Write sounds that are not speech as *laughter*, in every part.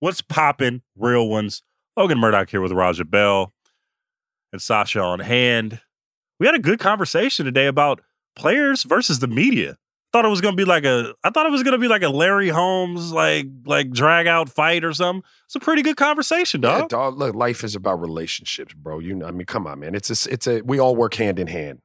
What's popping? Real ones. Logan Murdock here with Raja Bell and Sasha on hand. We had a good conversation today about players versus the media. Thought it was gonna be like a I thought it was gonna be like a Larry Holmes like like drag out fight or something. It's a pretty good conversation, dog. Yeah, dog. Look, life is about relationships, bro. You know, I mean, come on, man. It's a, it's a we all work hand in hand.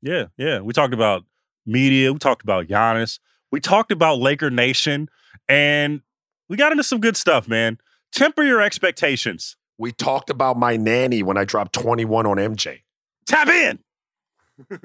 Yeah, yeah. We talked about media. We talked about Giannis. We talked about Laker Nation, and we got into some good stuff, man. Temper your expectations. We talked about my nanny when I dropped 21 on MJ. Tap in. *laughs*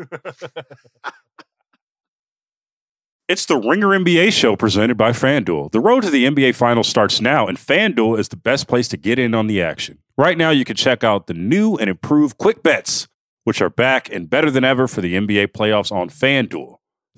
It's the Ringer NBA show presented by FanDuel. The road to the NBA Finals starts now, and FanDuel is the best place to get in on the action. Right now, you can check out the new and improved Quick Bets, which are back and better than ever for the NBA playoffs on FanDuel.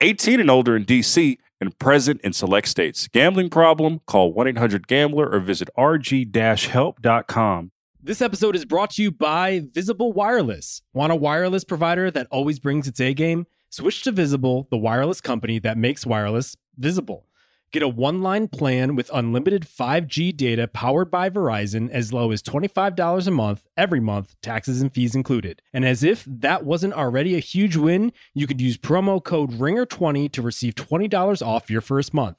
18 and older in DC, and present in select states. Gambling problem? Call 1-800-GAMBLER or visit rg-help.com. This episode is brought to you by Visible Wireless. Want a wireless provider that always brings its A game? Switch to Visible, the wireless company that makes wireless visible. Get a one line plan with unlimited 5G data powered by Verizon as low as $25 a month every month, taxes and fees included. And as if that wasn't already a huge win, you could use promo code RINGER20 to receive $20 off your first month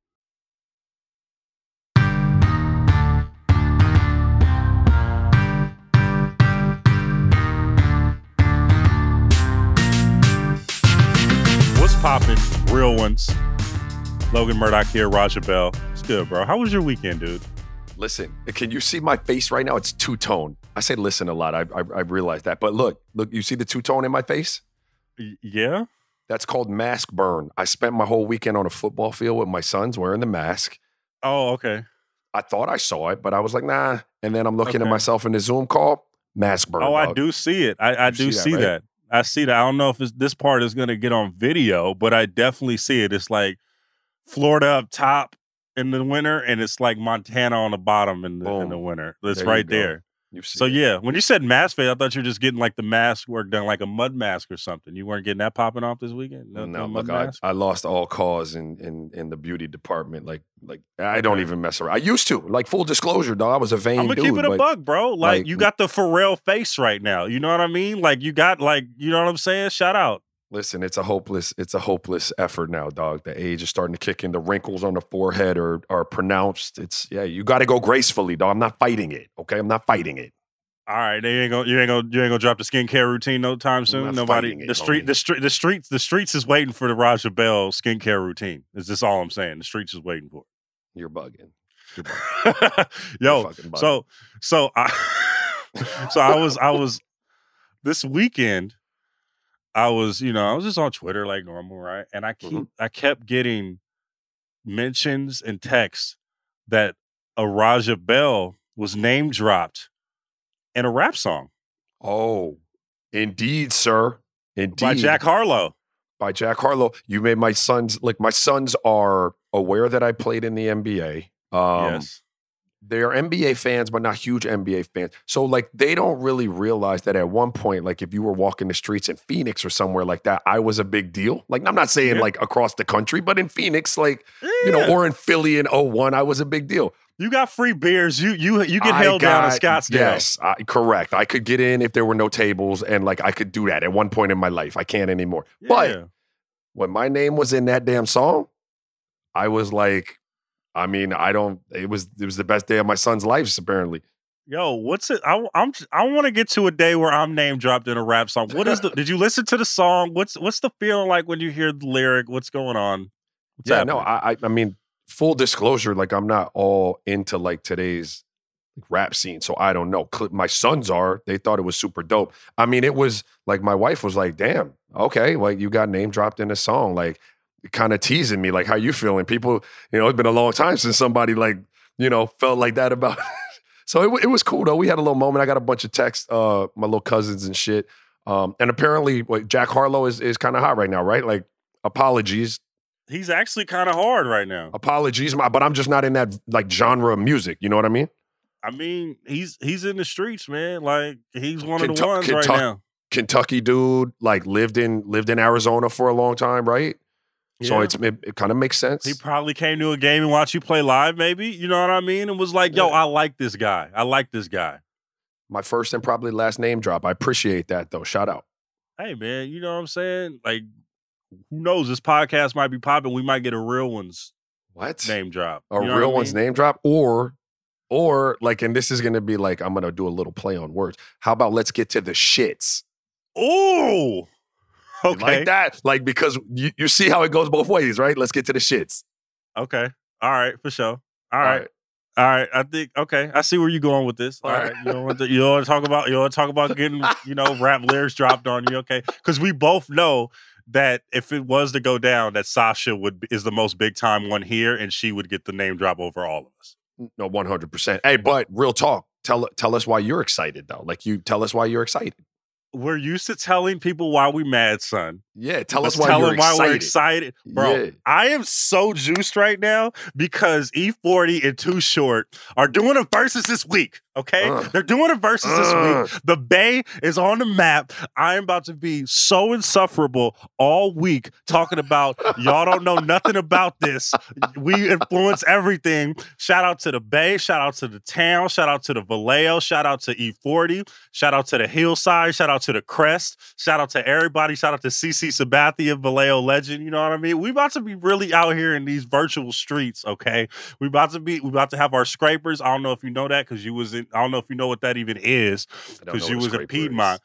Popping? Real ones. Logan Murdock here, Raja Bell. It's good, bro. How was your weekend, dude? Listen, can you see my face right now? It's two tone. I say listen a lot. I, I I realize that, but look, look. You see the two tone in my face? Y- yeah. That's called mask burn. I spent my whole weekend on a football field with my sons wearing the mask. Oh, okay. I thought I saw it, but I was like, nah. And then I'm looking at myself in the Zoom call, mask burn. Oh, I do see it. I, I do see that, right? that. I see that. I don't know if this part is going to get on video, but I definitely see it. It's like Florida up top in the winter, and it's like Montana on the bottom in the, in the winter. It's There right there. So it. yeah, when you said mask fade, I thought you were just getting like the mask work done, like a mud mask or something. You weren't getting that popping off this weekend. No, no look, I? I lost all cause in, in in the beauty department. Like like I don't even mess around. I used to. Like full disclosure, dog. I was a vain I'm gonna dude. keep it a bug, bro. Like, like- you got the Pharrell face right now. You know what I mean? Like you got like you know what I'm saying? Shout out. Listen, it's a hopeless, it's a hopeless effort now, dog. The age is starting to kick in. The wrinkles on the forehead are are pronounced. It's yeah, you got to go gracefully, dog. I'm not fighting it. Okay, I'm not fighting it. All right, they ain't gonna you ain't gonna you ain't gonna drop the skincare routine no time soon. Nobody it, the street homie. the street the streets the streets is waiting for the Raja Bell skincare routine. Is this all I'm saying? The streets is waiting for You're bugging. You're bugging. *laughs* it. You're Yo, bugging. so so I *laughs* so I was I was this weekend I was you know I was just on Twitter like normal right and I keep Mhm. I kept getting mentions and texts that a Raja Bell was name dropped in a rap song oh, indeed, sir. Indeed, by Jack Harlow. by Jack Harlow. You made my sons like my sons are aware that I played in the NBA. Um, yes. They're NBA fans, but not huge NBA fans. So like they don't really realize that at one point, like if you were walking the streets in Phoenix or somewhere like that, I was a big deal. Like I'm not saying Yeah. like across the country, but in Phoenix, like you know, or in Philly in 01, I was a big deal. you got free beers. You you you get I held down in Scottsdale. Yes, I, correct. I could get in if there were no tables, and like I could do that at one point in my life. I can't anymore. But when my name was in that damn song, I was like, I mean, I don't. It was it was the best day of my son's life, apparently. Yo, what's it? I, I'm I want to get to a day where I'm name dropped in a rap song. What is the? did you listen to the song? What's what's the feeling like when you hear the lyric? What's going on? What's yeah, happening? no, I, I mean, full disclosure, like I'm not all into like today's rap scene, so I don't know. My sons are. They thought it was super dope. I mean, it was like my wife was like, "Damn, okay, like you got name dropped in a song, like kind of teasing me, like how you feeling." People, you know, it's been a long time since somebody like you know felt like that about. *laughs* so it, it was cool though. We had a little moment. I got a bunch of texts, uh, my little cousins and shit. Um, and apparently, like, Jack Harlow is is kind of hot right now, right? Like, apologies, He's actually kind of hard right now. apologies, my, but I'm just not in that like genre of music. You know what I mean? I mean, he's he's in the streets, man. Like he's one of the ones right now. Kentucky dude, like lived in lived in Arizona for a long time, right? So Yeah. it's it, it kind of makes sense. He probably came to a game and watched you play live, maybe. You know what I mean? And was like, yo, Yeah. I like this guy. I like this guy. My first and probably last name drop. I appreciate that though. Shout out. Hey, man, you know what I'm saying? Like, who knows? This podcast might be popping. We might get a real one's What? name drop. a You know real I one's mean? name drop, or or like, and this is gonna be like, I'm gonna do a little play on words. How about let's get to the shits? Ooh. *laughs* Okay. Like that, like because you, you see how it goes both ways, right? Let's get to the shits. Okay. All right, for sure. All All right. All right. I think okay. I see where you're going with this. All All right. right. You don't want to you don't want to talk about you don't want to talk about getting, *laughs* you know, rap lyrics dropped on you. Okay. Because we both know that if it was to go down, that Sasha would is the most big time one here, and she would get the name drop over all of us. No, 100. percent Hey, but real talk. Tell tell us why you're excited though. Like you tell us why you're excited. We're used to telling people why we mad, son. Yeah, tell Let's us why tell you're them why excited. we're excited, bro. Yeah. I am so juiced right now because E40 and Too Short are doing a versus this week. Okay, Uh. they're doing a versus Uh. this week. The Bay is on the map. I am about to be so insufferable all week talking about y'all don't know nothing about this. We influence everything. Shout out to the Bay. Shout out to the town. Shout out to the Vallejo. Shout out to E40. Shout out to the Hillside. Shout out to the Crest. Shout out to everybody. Shout out to CC Sabathia, Vallejo legend. You know what I mean? We about to be really out here in these virtual streets. Okay, we about to be. We about to have our scrapers. I don't know if you know that because you was in. I don't know if you know what that even is I don't know because you was in scraper is.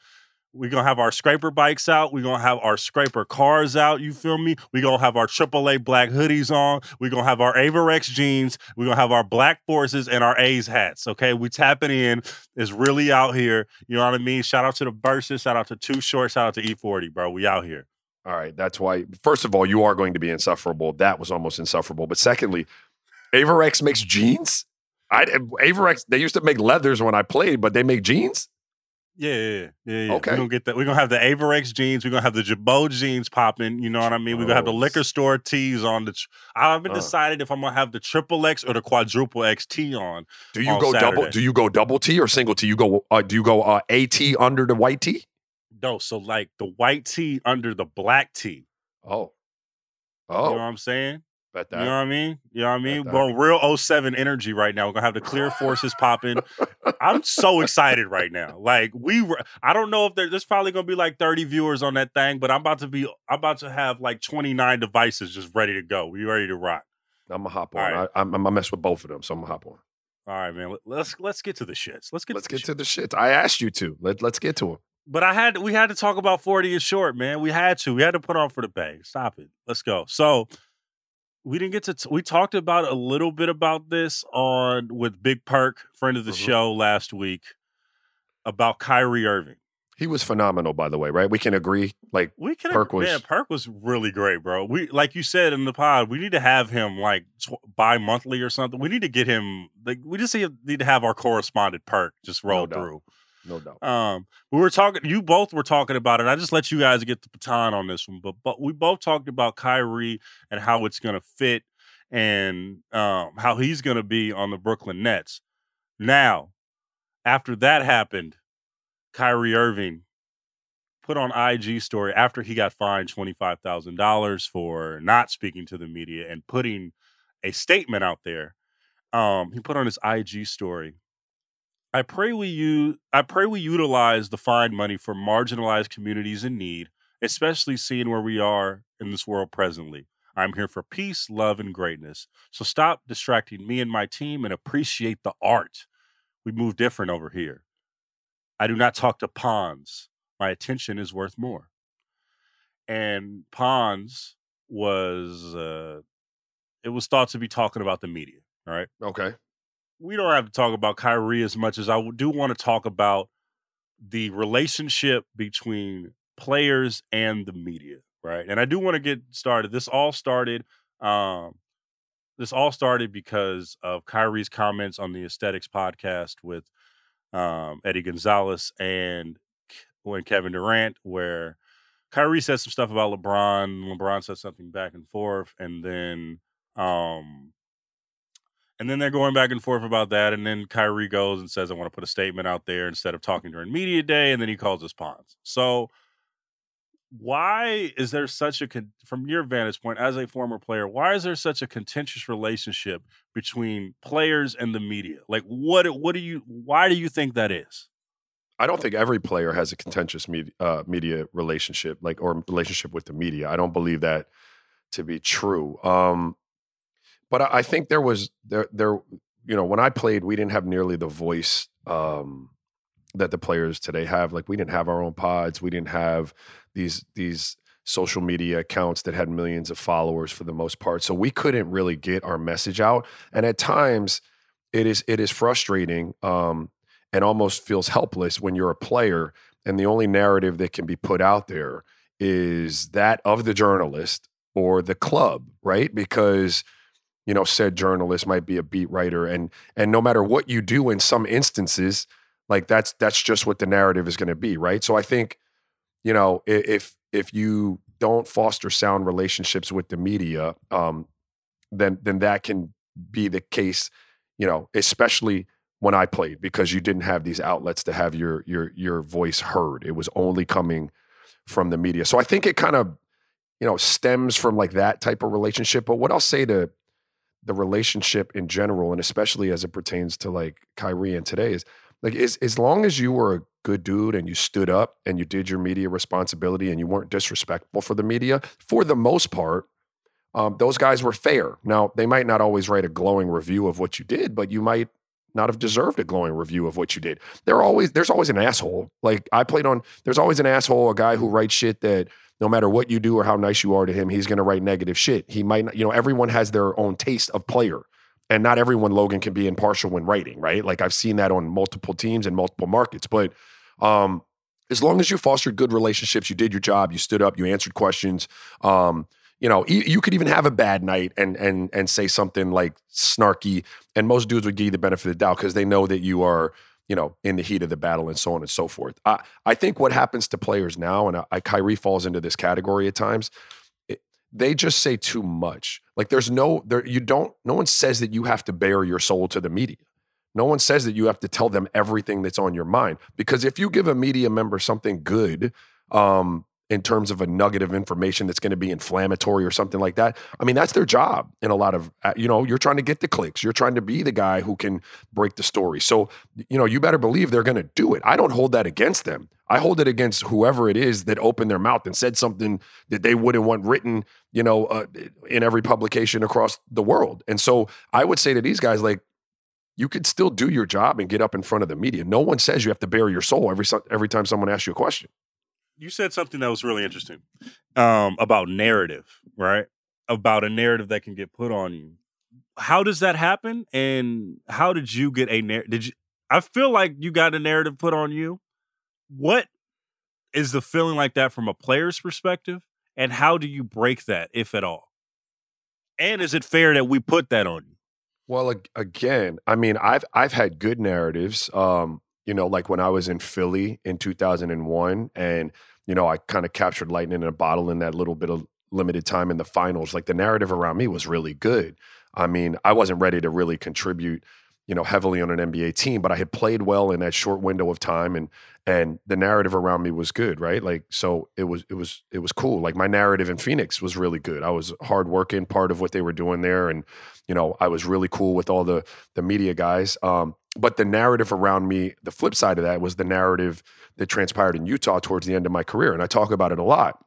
We're gonna have our scraper bikes out. We're gonna have our scraper cars out. You feel me? We're gonna have our AAA black hoodies on. We're gonna have our Avirex jeans. We're gonna have our black forces and our A's hats. Okay, we tapping in. It's really out here. You know what I mean? Shout out to the verses. Shout out to Too Short. Shout out to E40, bro. We out here. All right, that's why. First of all, you are going to be insufferable. That was almost insufferable. But secondly, Avirex makes jeans. I Avirex. They used to make leathers when I played, but they make jeans. Yeah, yeah, yeah. yeah. Okay. We're gonna get that. We're gonna have the Avirex jeans. We're gonna have the Girbaud jeans popping. You know what I mean? We're gonna have the Oh. liquor store tees on the. Tr- I haven't Uh. decided if I'm gonna have the triple X or the quadruple X tee on. Do you On go double? Saturday. Do you go double T or single T? You go. Uh, do you go uh, A T under the white T? No, so like the white T under the black T. Oh, You know what oh, I'm saying? Bet You know what I mean? You know what I mean? that. We're on real 07 energy right now. We're gonna have the clear forces popping. I'm so excited right now. Like we were, I don't know if there, there's probably gonna be like 30 viewers on that thing, but I'm about to be, I'm about to have like 29 devices just ready to go. We ready to rock. I'm gonna hop on. Right. I, I'm, I'm gonna mess with both of them, so I'm gonna hop on. All right, man. Let- Let's let's get to the shits. Let's get Let's to the get to the shit. I asked you to. Let Let's get to them. But I had we had to talk about 40 and short, man. We had to. We had to put on for the bay. Stop it. Let's go. So we didn't get to t- we talked about a little bit about this on with Big Perk, friend of the Mhm. show last week, about Kyrie Irving. He was phenomenal, by the way. Right? We can agree. Like We can Perk was- Perk was really great, bro. We like you said in the pod, we need to have him like tw- bi-monthly or something. We need to get him like we just need need to have our correspondent Perk just roll doubt. through. No doubt. Um, we were talking. You both were talking about it. I just let you guys get the baton on this one, but but we both talked about Kyrie and how it's going to fit and um, how he's going to be on the Brooklyn Nets. Now, after that happened, Kyrie Irving put on IG story after he got fined twenty five thousand dollars for not speaking to the media and putting a statement out there. Um, he put on his IG story. I pray we use I pray we utilize the fine money for marginalized communities in need, especially seeing where we are in this world presently. I'm here for peace, love, and greatness. So stop distracting me and my team and appreciate the art. We move different over here. I do not talk to pawns. My attention is worth more. And Pawns was uh, it was thought to be talking about the media. All right. Okay. We don't have to talk about Kyrie as much as I do want to talk about the relationship between players and the media, right? And I do want to get started. This all started um this all started because of Kyrie's comments on the ETCs podcast with um, Eddie Gonzalez and when Kevin Durant, where Kyrie said some stuff about LeBron. LeBron said something back and forth, and then um, and then they're going back and forth about that. And then Kyrie goes and says, "I want to put a statement out there instead of talking during media day." And then he calls us pawns. So why is there such a con- from your vantage point as a former player why is there such a contentious relationship between players and the media like what what do you why do you think that is I don't think every player has a contentious media, uh, media relationship, like or relationship with the media. I don't believe that to be true. Um, but I, I think there was there there you know when I played, we didn't have nearly the voice um, that the players today have. Like we didn't have our own pods, we didn't have these these social media accounts that had millions of followers for the most part. So we couldn't really get our message out, and at times it is it is frustrating. Um, and almost feels helpless when you're a player and the only narrative that can be put out there is that of the journalist or the club, right? Because you know said journalist might be a beat writer and and no matter what you do in some instances like that's that's just what the narrative is going to be, right? So I think you know if if you don't foster sound relationships with the media um then then that can be the case, you know, especially when I played because you didn't have these outlets to have your your your voice heard. It was only coming from the media. So I think it kind of you know stems from like that type of relationship. But what I'll say to the relationship in general, and especially as it pertains to like Kyrie and today, is like is as long as you were a good dude and you stood up and you did your media responsibility and you weren't disrespectful for the media, for the most part, um, those guys were fair. Now they might not always write a glowing review of what you did, but you might not have deserved a glowing review of what you did. There always there's always an asshole. Like I played on there's always an asshole, a guy who writes shit that no matter what you do or how nice you are to him, he's going to write negative shit. He might not, you know, everyone has their own taste of player. And not everyone Logan can be impartial when writing, right? Like I've seen that on multiple teams and multiple markets, but um as long as you fostered good relationships, you did your job, you stood up, you answered questions, um, you know, you, could even have a bad night and and and say something like snarky, and most dudes would give you the benefit of the doubt because they know that you are, you know, in the heat of the battle and so on and so forth. I I think what happens to players now, and I, I Kyrie falls into this category at times. It, they just say too much. Like there's no there you don't. No one says that you have to bare your soul to the media. No one says that you have to tell them everything that's on your mind because if you give a media member something good, um, in terms of a nugget of information that's going to be inflammatory or something like that. I mean, that's their job in a lot of, uh, you know, you're trying to get the clicks. You're trying to be the guy who can break the story. So, you know, you better believe they're going to do it. I don't hold that against them. I hold it against whoever it is that opened their mouth and said something that they wouldn't want written, you know, uh, in every publication across the world. And so I would say to these guys, like, you could still do your job and get up in front of the media. No one says you have to bare your soul every every time someone asks you a question you said something that was really interesting um, about narrative, right? About a narrative that can get put on you. How does that happen? And how did you get a narrative? Did you? I feel like you got a narrative put on you. What is the feeling like that from a player's perspective? And how do you break that, if at all? And is it fair that we put that on you? Well, again, I mean, I've I've had good narratives. Um, you know, like when I was in Philly in 2001 and, you know, I kind of captured lightning in a bottle in that little bit of limited time in the finals. Like the narrative around me was really good. I mean, I wasn't ready to really contribute, you know, heavily on an NBA team, but I had played well in that short window of time and and the narrative around me was good, right? Like so it was it was it was cool. Like my narrative in Phoenix was really good. I was hardworking, part of what they were doing there and you know, I was really cool with all the the media guys. Um, but the narrative around me, the flip side of that was the narrative that transpired in Utah towards the end of my career. And I talk about it a lot.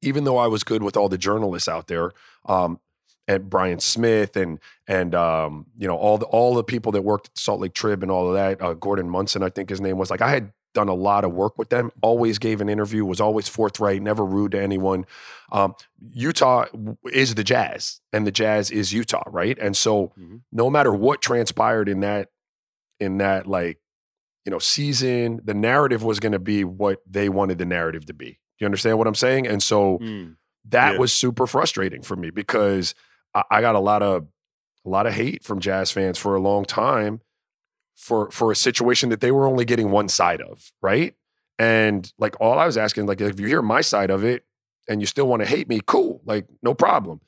Even though I was good with all the journalists out there, um, and Brian Smith and and um, you know all the all the people that worked at Salt Lake Trib and all of that, uh, Gordon Monson, I think his name was. Like I had done a lot of work with them. Always gave an interview, was always forthright, never rude to anyone. Um, Utah is the Jazz, and the Jazz is Utah, right? And so, Mhm. no matter what transpired in that, in that like, you know, season, the narrative was going to be what they wanted the narrative to be. You understand what I'm saying? And so Mm. that Yeah. was super frustrating for me because I, I got a lot of a lot of hate from Jazz fans for a long time for for a situation that they were only getting one side of, right? And like all I was asking, like if you hear my side of it and you still want to hate me, cool, like no problem.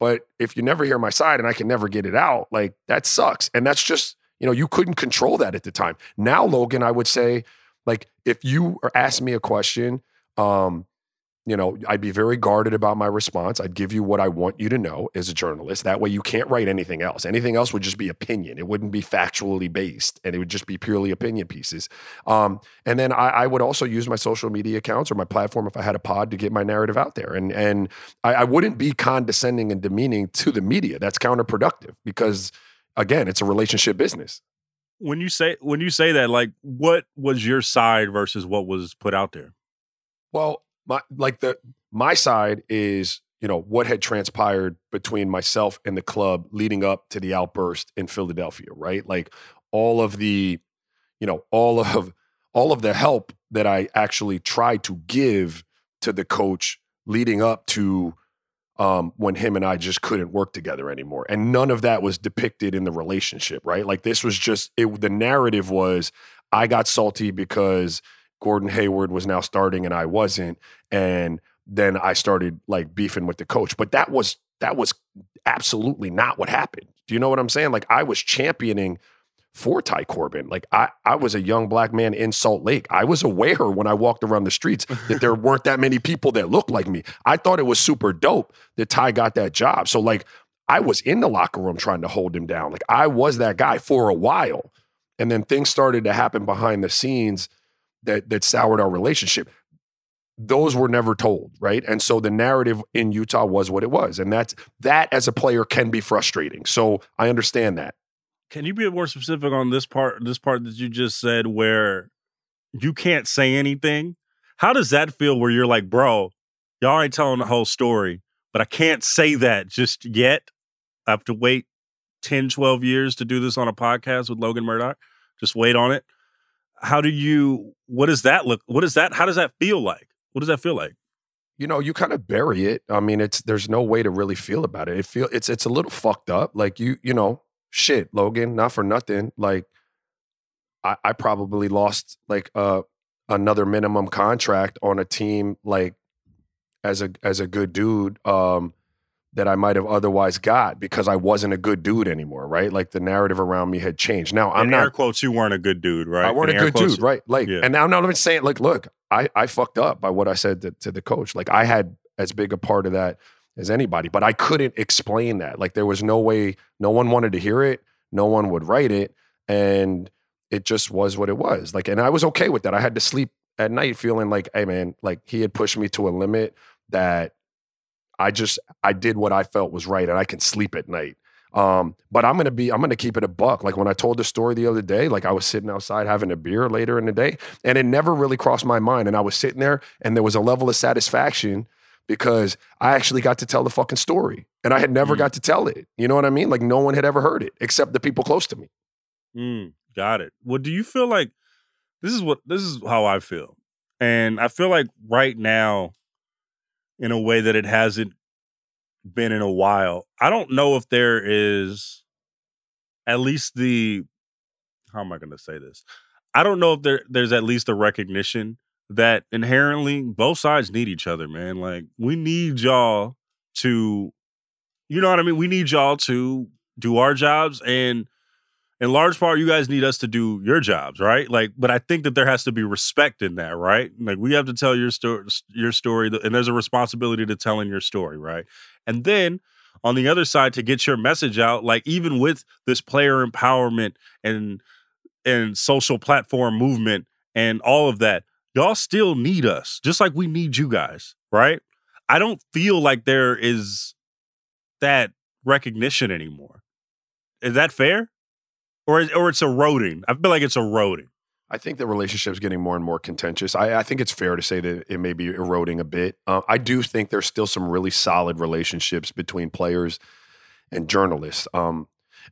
But if you never hear my side and I can never get it out, like that sucks. And that's just, you know, you couldn't control that at the time. Now, Logan, I would say, like, if you asked me a question, um, you know, I'd be very guarded about my response. I'd give you what I want you to know as a journalist. That way you can't write anything else. Anything else would just be opinion. It wouldn't be factually based and it would just be purely opinion pieces. Um, and then I, I would also use my social media accounts or my platform if I had a pod to get my narrative out there. And and I, I wouldn't be condescending and demeaning to the media. That's counterproductive because again, it's a relationship business. When you say when you say that, like, what was your side versus what was put out there? Well, my like the my side is you know what had transpired between myself and the club leading up to the outburst in Philadelphia, right? Like all of the, you know, all of all of the help that I actually tried to give to the coach leading up to um, when him and I just couldn't work together anymore, and none of that was depicted in the relationship, right? Like this was just it, the narrative was I got salty because Gordon Hayward was now starting and I wasn't. And then I started like beefing with the coach. But that was that was absolutely not what happened. Do you know what I'm saying? Like I was championing for Ty Corbin. Like I, I was a young black man in Salt Lake. I was aware when I walked around the streets *laughs* that there weren't that many people that looked like me. I thought it was super dope that Ty got that job. So like I was in the locker room trying to hold him down. Like I was that guy for a while. And then things started to happen behind the scenes that that soured our relationship. Those were never told, right? And so the narrative in Utah was what it was. And that's that as a player can be frustrating. So I understand that. Can you be more specific on this part? This part that you just said, where you can't say anything. How does that feel? Where you're like, bro, y'all ain't telling the whole story, but I can't say that just yet. I have to wait 10, 12 years to do this on a podcast with Logan Murdock. Just wait on it. How do you? What does that look? What is that? How does that feel like? What does that feel like? you know, you kind of bury it. I mean, it's there's no way to really feel about it. It feel it's it's a little fucked up. Like you, you know, shit, Logan, not for nothing. Like I, I probably lost like uh another minimum contract on a team like as a as a good dude um that I might have otherwise got because I wasn't a good dude anymore, right? Like the narrative around me had changed. Now I'm In not air quotes, you weren't a good dude, right? I weren't In a good quotes, dude, right? Like, Yeah. and now I'm not even saying like, look, I I fucked up by what I said to, to the coach. Like, I had as big a part of that as anybody, but I couldn't explain that. Like, there was no way. No one wanted to hear it. No one would write it, and it just was what it was. Like, and I was okay with that. I had to sleep at night feeling like, hey, man, like he had pushed me to a limit that I just I did what I felt was right, and I can sleep at night. Um, but I'm gonna be I'm gonna keep it a buck. Like when I told the story the other day, like I was sitting outside having a beer later in the day, and it never really crossed my mind. And I was sitting there, and there was a level of satisfaction because I actually got to tell the fucking story, and I had never Mm. got to tell it. You know what I mean? Like no one had ever heard it except the people close to me. Mm, got it. Well, do you feel like this is what this is how I feel, and I feel like right now, in a way that it hasn't been in a while. I don't know if there is at least the how am I going to say this? I don't know if there there's at least a recognition that inherently both sides need each other, man. Like we need y'all to, you know what I mean? We need y'all to do our jobs and in large part you guys need us to do your jobs right? Like but i think that there has to be respect in that right? Like we have to tell your story your story and there's a responsibility to telling your story right? And then on the other side to get your message out like even with this player empowerment and and social platform movement and all of that y'all still need us just like we need you guys right? I don't feel like there is that recognition anymore. Is that fair or or it's eroding. I feel like it's eroding. I think the relationship's getting more and more contentious. I, I think it's fair to say that it may be eroding a bit. Uh, I do think there's still some really solid relationships between players and journalists. Um,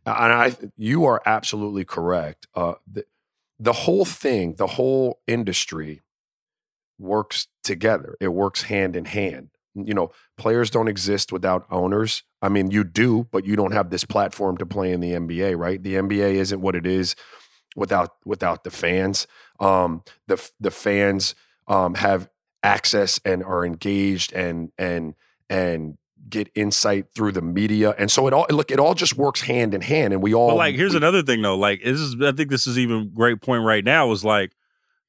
and I, you are absolutely correct. Uh, the, the whole thing, the whole industry works together. It works hand in hand. You know, players don't exist without owners. I mean, you do, but you don't have this platform to play in the NBA, right? The NBA isn't what it is without without the fans. Um, the the fans um, have access and are engaged and and and get insight through the media, and so it all look it all just works hand in hand, and we all. But like, here's we, another thing though. Like, this is I think this is even great point right now. Is like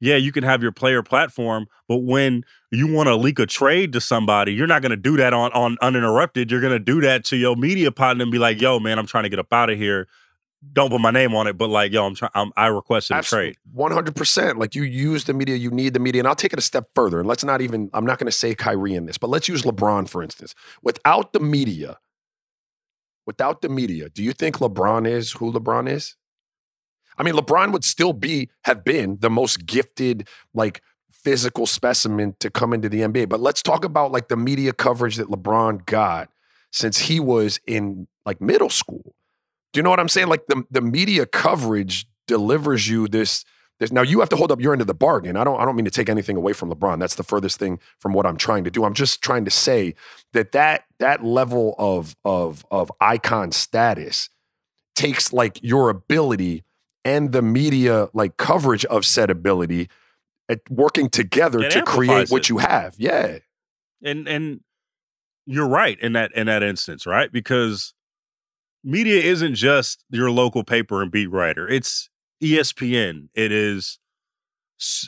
yeah, you can have your player platform, but when you want to leak a trade to somebody, you're not going to do that on on uninterrupted. You're going to do that to your media partner and be like, "Yo, man, I'm trying to get up out of here. Don't put my name on it, but like, yo, I'm trying. I requested a trade. One hundred percent. Like you use the media, you need the media, and I'll take it a step further. And let's not even. I'm not going to say Kyrie in this, but let's use LeBron for instance. Without the media, without the media, do you think LeBron is who LeBron is? I mean, LeBron would still be have been the most gifted, like physical specimen to come into the NBA. But let's talk about like the media coverage that LeBron got since he was in like middle school. Do you know what I'm saying? Like the the media coverage delivers you this this now you have to hold up your end of the bargain. I don't I don't mean to take anything away from LeBron. That's the furthest thing from what I'm trying to do. I'm just trying to say that that that level of of of icon status takes like your ability and the media like coverage of said ability at working together It to create what it. you have. Yeah. and and you're right in that in that instance, right? Because media isn't just your local paper and beat writer. It's ESPN. It is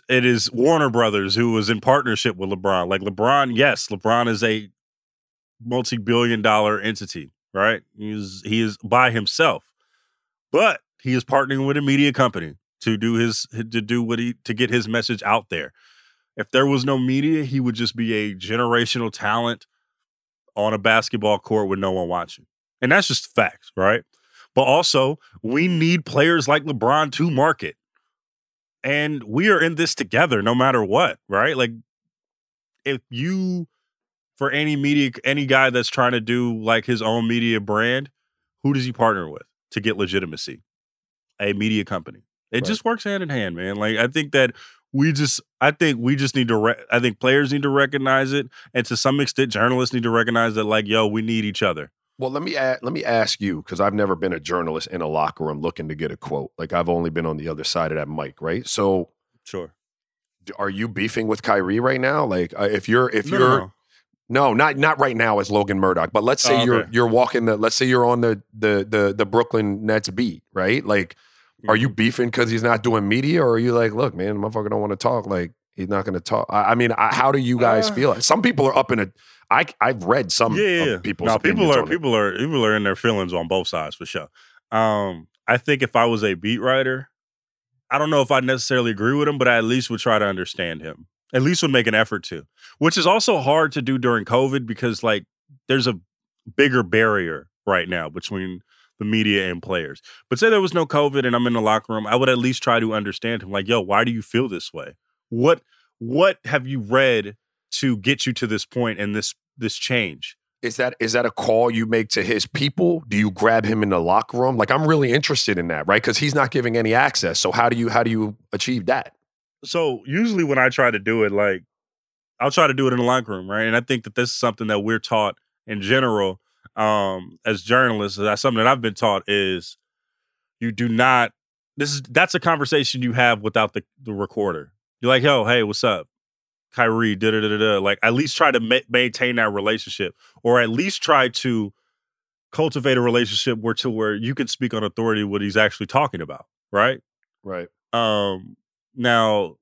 it is Warner Brothers who was in partnership with LeBron. Like LeBron, yes, LeBron is a multi-billion dollar entity, right? He's he is by himself. But he is partnering with a media company to do his to do what he to get his message out there. If there was no media, he would just be a generational talent on a basketball court with no one watching. And that's just facts, right? But also, we need players like LeBron to market. And we are in this together no matter what, right? Like if you for any media any guy that's trying to do like his own media brand, who does he partner with to get legitimacy? A media company. It Right. just works hand in hand, man. Like I think that we just I think we just need to re- I think players need to recognize it and to some extent journalists need to recognize that like yo, we need each other. Well, let me let me ask you because I've never been a journalist in a locker room looking to get a quote. Like I've only been on the other side of that mic, right? So, Sure. are you beefing with Kyrie right now? Like, uh, if you're if No, you're no, no. no, not not right now as Logan Murdock, but let's say Oh, you're you're walking the let's say you're on the the the the Brooklyn Nets beat, right? Like, are you beefing because he's not doing media, or are you like, look, man, motherfucker don't want to talk, like he's not going to talk? I, I mean, I, how do you guys Uh, feel? Some people are up in a. I I've read some yeah, yeah, people's no, people are people are people are in their feelings on both sides for sure. Um, I think if I was a beat writer, I don't know if I necessarily agree with him, but I at least would try to understand him. At least would make an effort to, which is also hard to do during COVID because like there's a bigger barrier right now between the media and players. But say there was no COVID and I'm in the locker room, I would at least try to understand him. Like, yo, why do you feel this way? What what have you read to get you to this point and this this change? Is that is that a call you make to his people? Do you grab him in the locker room? Like I'm really interested in that, right? Because he's not giving any access. So how do you how do you achieve that? So usually when I try to do it, like I'll try to do it in the locker room, right? And I think that this is something that we're taught in general um, as journalists. That's something that I've been taught is you do not. This is that's a conversation you have without the the recorder. You're like, yo, hey, what's up, Kyrie? Da da da da. da. Like at least try to ma- maintain that relationship, or at least try to cultivate a relationship where to where you can speak on authority what he's actually talking about, right? Right. Um, now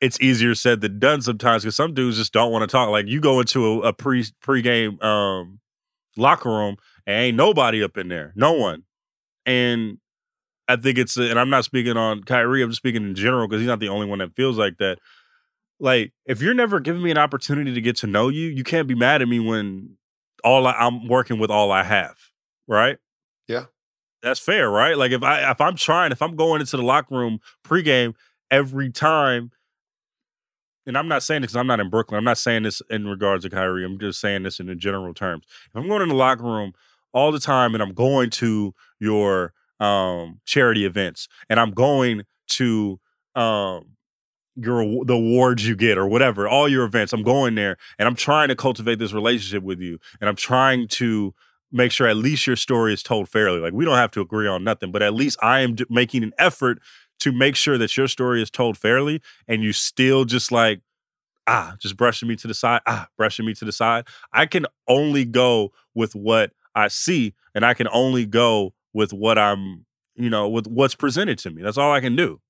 it's easier said than done sometimes because some dudes just don't want to talk. Like you go into a, a pre pregame um locker room and ain't nobody up in there, no one. And I think it's and I'm not speaking on Kyrie. I'm just speaking in general because he's not the only one that feels like that. Like if you're never giving me an opportunity to get to know you, you can't be mad at me when all I, I'm working with all I have, right? Yeah. that's fair, right? Like if I if I'm trying, if I'm going into the locker room pregame every time. And I'm not saying this because I'm not in Brooklyn. I'm not saying this in regards to Kyrie. I'm just saying this in the general terms. If I'm going in the locker room all the time and I'm going to your um, charity events and I'm going to um, your the awards you get or whatever, all your events. I'm going there and I'm trying to cultivate this relationship with you, and I'm trying to make sure at least your story is told fairly. Like we don't have to agree on nothing, but at least I am d- making an effort to make sure that your story is told fairly, and you still just like ah, just brushing me to the side, ah, brushing me to the side. I can only go with what I see, and I can only go with what I'm, you know, with what's presented to me. That's all I can do.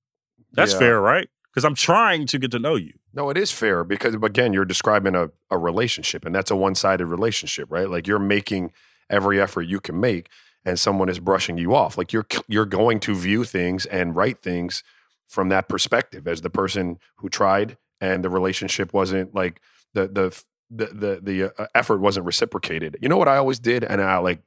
That's Yeah. fair, right? Because I'm trying to get to know you. No, it is fair because again, you're describing a, a relationship and that's a one-sided relationship, right? Like you're making every effort you can make and someone is brushing you off. Like you're you're going to view things and write things from that perspective as the person who tried and the relationship wasn't like the the the the, the uh, effort wasn't reciprocated. You know what I always did and I like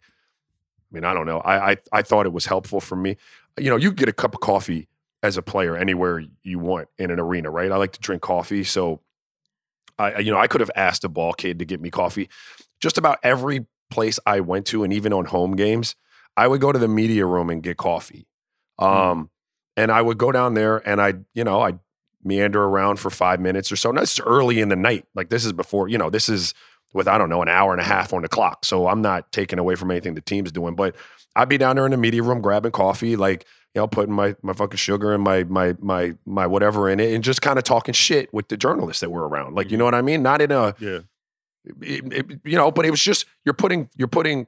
I mean, I don't know. I, I I thought it was helpful for me. You know, you get a cup of coffee as a player anywhere you want in an arena, right? I like to drink coffee, so I you know I could have asked a ball kid to get me coffee. Just about every place I went to, and even on home games, I would go to the media room and get coffee. Um, and I would go down there and I, you know, I meander around for five minutes or so. And that's early in the night. Like this is before, you know, this is with I don't know an hour and a half on the clock. So I'm not taking away from anything the team's doing, but I'd be down there in the media room grabbing coffee, like you know, putting my my fucking sugar and my my my my whatever in it, and just kind of talking shit with the journalists that were around. Like you know what I mean? Not in a Yeah. It- it- you know, but it was just you're putting you're putting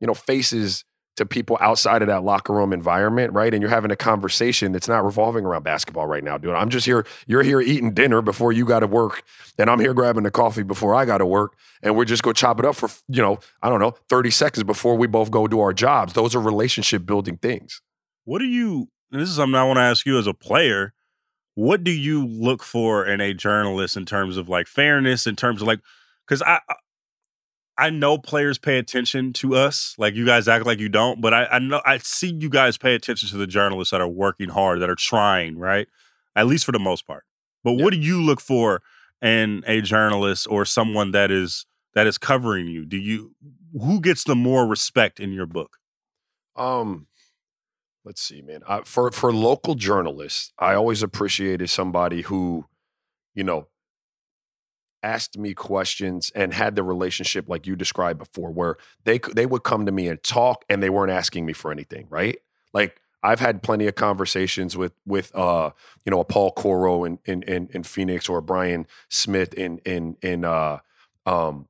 you know faces to people outside of that locker room environment, right? And you're having a conversation that's not revolving around basketball right now, dude. I'm just here. You're here eating dinner before you got to work, and I'm here grabbing the coffee before I got to work, and we're just gonna chop it up for you know I don't know 30 seconds before we both go do our jobs. Those are relationship building things. What do you? This is something I want to ask you as a player. What do you look for in a journalist in terms of like fairness? In terms of like, because I I know players pay attention to us. Like you guys act like you don't, but I, I know I see you guys pay attention to the journalists that are working hard, that are trying, right? At least for the most part. But what do you look for in a journalist or someone that is that is covering you? Do you who gets the more respect in your book? Um, let's see, man. Uh, for for local journalists, I always appreciated somebody who, you know, asked me questions and had the relationship like you described before, where they they would come to me and talk, and they weren't asking me for anything, right? Like I've had plenty of conversations with with uh you know a Paul Coro in in in, in Phoenix or Brian Smith in in in uh um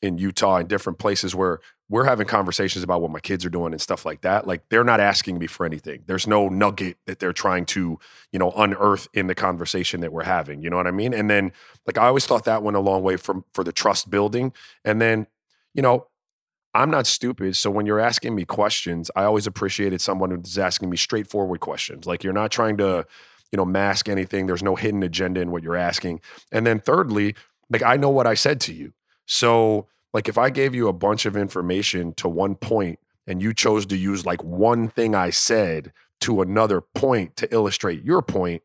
in Utah and different places where we're having conversations about what my kids are doing and stuff like that. Like they're not asking me for anything. There's no nugget that they're trying to, you know, unearth in the conversation that we're having. You know what I mean? And then like I always thought that went a long way from for the trust building. And then, you know, I'm not stupid. So when you're asking me questions, I always appreciated someone who's asking me straightforward questions. Like you're not trying to, you know, mask anything. There's no hidden agenda in what you're asking. And then thirdly, like I know what I said to you. So like if I gave you a bunch of information to one point and you chose to use like one thing I said to another point to illustrate your point,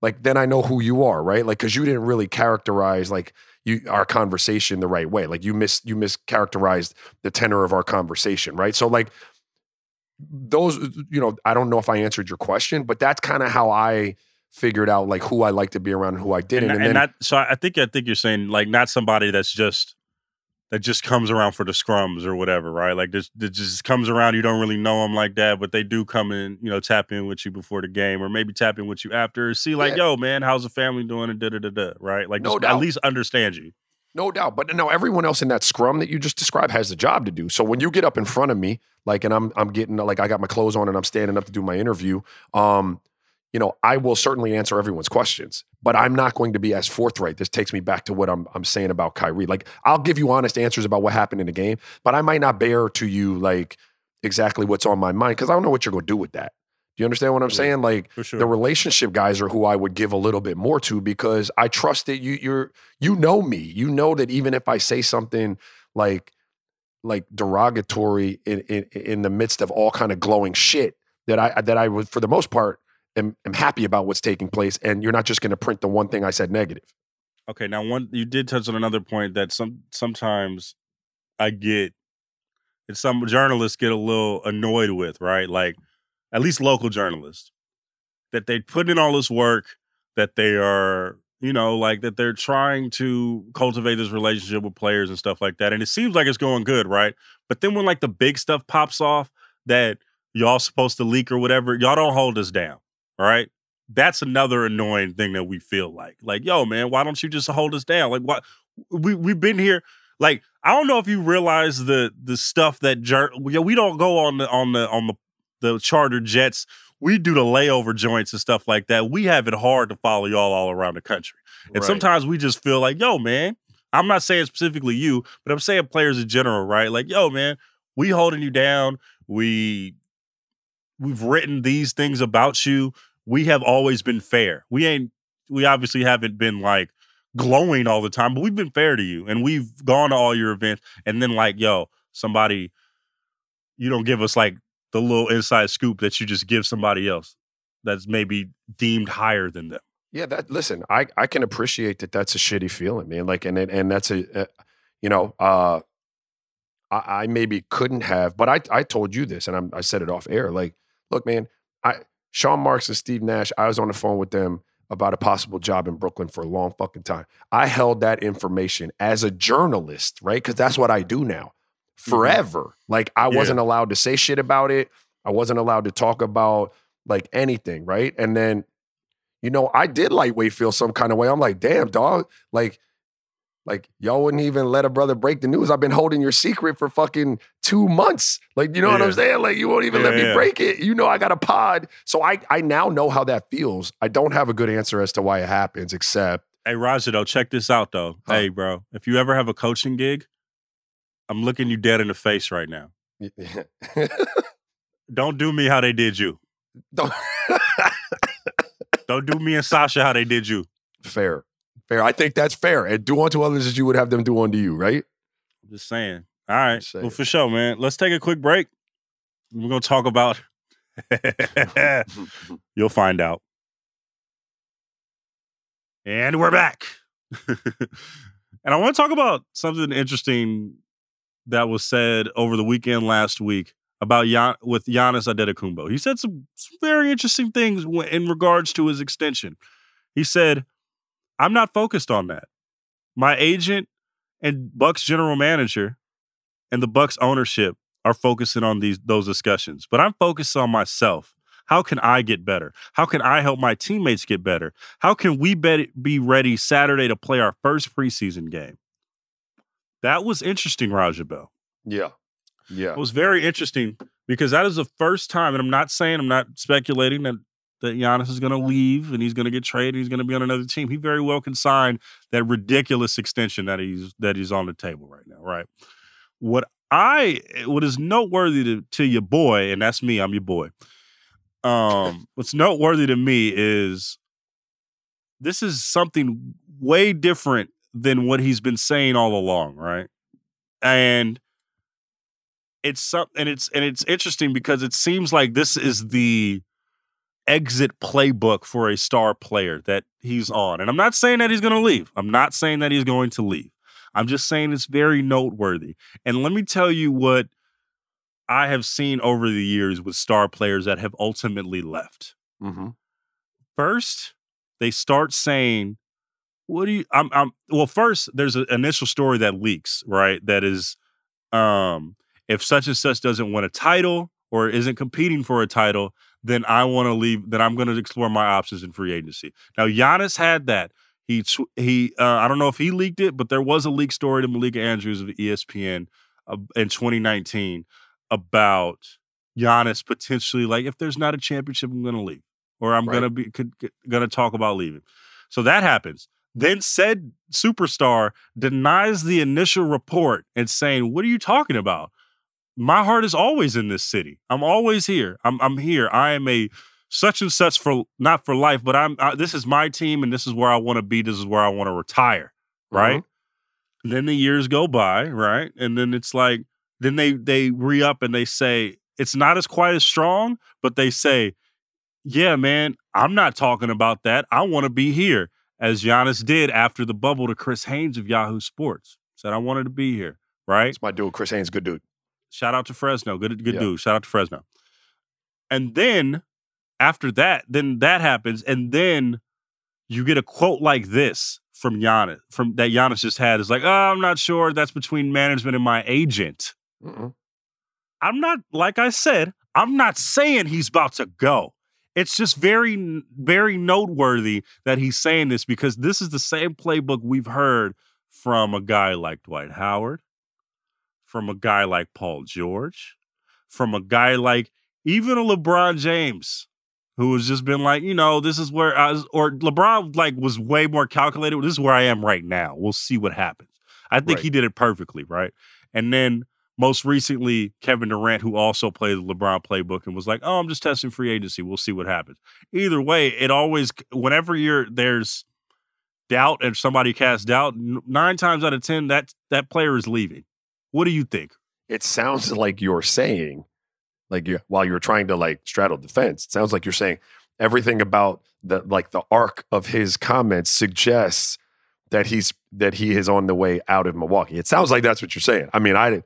like then I know who you are, right? Like cuz you didn't really characterize like you our conversation the right way. Like you miss you mischaracterized the tenor of our conversation, right? So like those you know, I don't know if I answered your question, but that's kind of how I figured out like who I like to be around and who I didn't. and, And, and then not so I think I think you're saying like not somebody that's just that just comes around for the scrums or whatever, right? Like this that just comes around. You don't really know them like that, but they do come in, you know, tap in with you before the game, or maybe tap in with you after. See, like, Yeah. yo, man, how's the family doing? And da da da da, right? Like, No doubt. at least understand you. No doubt. But no, everyone else in that scrum that you just described has a job to do. So when you get up in front of me, like, and I'm I'm getting like I got my clothes on and I'm standing up to do my interview, um, you know, I will certainly answer everyone's questions, but I'm not going to be as forthright. This takes me back to what I'm I'm saying about Kyrie. Like, I'll give you honest answers about what happened in the game, but I might not bear to you like exactly what's on my mind because I don't know what you're gonna do with that. Do you understand what I'm Yeah. saying? Like, sure. the relationship guys are who I would give a little bit more to because I trust that you you're you know me. You know that even if I say something like like derogatory in in, in the midst of all kind of glowing shit that I that I would for the most part am, am happy about what's taking place, and you're not just going to print the one thing I said negative. Okay, now one you did touch on another point that some sometimes I get and some journalists get a little annoyed with, right? Like at least local journalists that they put in all this work that they are, you know, like that they're trying to cultivate this relationship with players and stuff like that. And it seems like it's going good, right? But then when like the big stuff pops off that y'all supposed to leak or whatever, y'all don't hold us down, right? That's another annoying thing that we feel like. Like, yo, man, why don't you just hold us down? Like, what we we've been here. Like, I don't know if you realize the the stuff that we, we don't go on the on the on the the charter jets. We do the layover joints and stuff like that. We have it hard to follow y'all all around the country. And Right. sometimes we just feel like, yo, man, I'm not saying specifically you, but I'm saying players in general, right? Like, yo, man, we holding you down. We we've written these things about you. We have always been fair. We ain't we obviously haven't been like glowing all the time, but we've been fair to you and we've gone to all your events and then like, yo, somebody you don't give us like the little inside scoop that you just give somebody else that's maybe deemed higher than them. Yeah, that listen, I I can appreciate that. That's a shitty feeling, man. Like, and and that's a, uh, you know, uh, I, I maybe couldn't have, but I I told you this, and I'm, I said it off air. Like, look, man, I Sean Marks and Steve Nash. I was on the phone with them about a possible job in Brooklyn for a long fucking time. I held that information as a journalist, right? Because that's what I do now, mm-hmm. forever. Like, I Yeah. wasn't allowed to say shit about it. I wasn't allowed to talk about like anything, right? And then you know, I did lightweight feel some kind of way. I'm like, damn, dog. Like, like y'all wouldn't even let a brother break the news. I've been holding your secret for fucking two months. Like, you know what I'm saying? Like, you won't even let me yeah. break it. You know, I got a pod. So I I now know how that feels. I don't have a good answer as to why it happens, except Hey, Raja, though, check this out, though. Huh. Hey, bro, if you ever have a coaching gig, I'm looking you dead in the face right now. Don't do me how they did you. *laughs* Don't- Don't do me and Sasha how they did you. fair. Fair. I think that's fair. And do unto others as you would have them do unto you, right? I'm just saying. All right. Just Well, for sure, man. Let's take a quick break. We're going to talk about. *laughs* *laughs* You'll find out. And we're back. *laughs* and I want to talk about something interesting that was said over the weekend last week about Gian- with Giannis Antetokounmpo. He said some, some very interesting things w- in regards to his extension. He said, "I'm not focused on that. My agent and Bucks general manager and the Bucks ownership are focusing on these those discussions, but I'm focused on myself. How can I get better? How can I help my teammates get better? How can we be, be ready Saturday to play our first preseason game? That was interesting, Raja Bell. yeah. Yeah. It was very interesting because that is the first time, and I'm not saying I'm not speculating that that Giannis is going to leave and he's going to get traded. He's going to be on another team. He very well can sign that ridiculous extension that he's that he's on the table right now. Right. What I what is noteworthy to, to your boy, and that's me. I'm your boy. Um, what's noteworthy to me is this is something way different than what he's been saying all along, right? And it's some and it's and it's interesting because it seems like this is the exit playbook for a star player that he's on. And I'm not saying that he's going to leave. I'm not saying that he's going to leave. I'm just saying it's very noteworthy. And let me tell you what I have seen over the years with star players that have ultimately left. Mm-hmm. First, they start saying, "What do you?" I'm, I'm. Well, first, there's an initial story that leaks, right? That is, um, if such and such doesn't win a title or isn't competing for a title, then I want to leave. Then I'm going to explore my options in free agency. Now, Giannis had that. He tw- he. Uh, I don't know if he leaked it, but there was a leak story to Malika Andrews of ESPN uh, in 2019 about Giannis potentially like if there's not a championship, I'm going to leave or I'm Right. gonna be could, could- gonna talk about leaving. So that happens. Then said superstar denies the initial report and saying, "What are you talking about? My heart is always in this city. I'm always here. I'm I'm here. I am a such and such for not for life, but I'm I, this is my team and this is where I want to be. This is where I want to retire. Right? Mm-hmm. Then the years go by, right? And then it's like then they they re up and they say it's not as quite as strong, but they say yeah, man, I'm not talking about that. I want to be here, as Giannis did after the bubble to Chris Haynes of Yahoo Sports. Said I wanted to be here, right? It's my dude, Chris Haynes, good dude. Shout out to Fresno. Good good Yeah. dude. Shout out to Fresno. And then after that, then that happens, and then you get a quote like this from Giannis, from that Giannis just had. Is like, oh, I'm not sure. That's between management and my agent. Mm-mm. I'm not like I said. I'm not saying he's about to go. It's just very, very noteworthy that he's saying this because this is the same playbook we've heard from a guy like Dwight Howard, from a guy like Paul George, from a guy like even a LeBron James, who has just been like, you know, this is where I was, or LeBron like was way more calculated. This is where I am right now. We'll see what happens. I think Right. he did it perfectly, right? And then most recently, Kevin Durant, who also played the LeBron playbook and was like, oh, I'm just testing free agency. We'll see what happens. Either way, it always, whenever you're, there's doubt and somebody casts doubt, nine times out of 10, that, that player is leaving. What do you think? It sounds *laughs* like you're saying, like you while you're trying to like straddle the fence, it sounds like you're saying everything about the like the arc of his comments suggests that he's that he is on the way out of Milwaukee. It sounds like that's what you're saying. I mean, I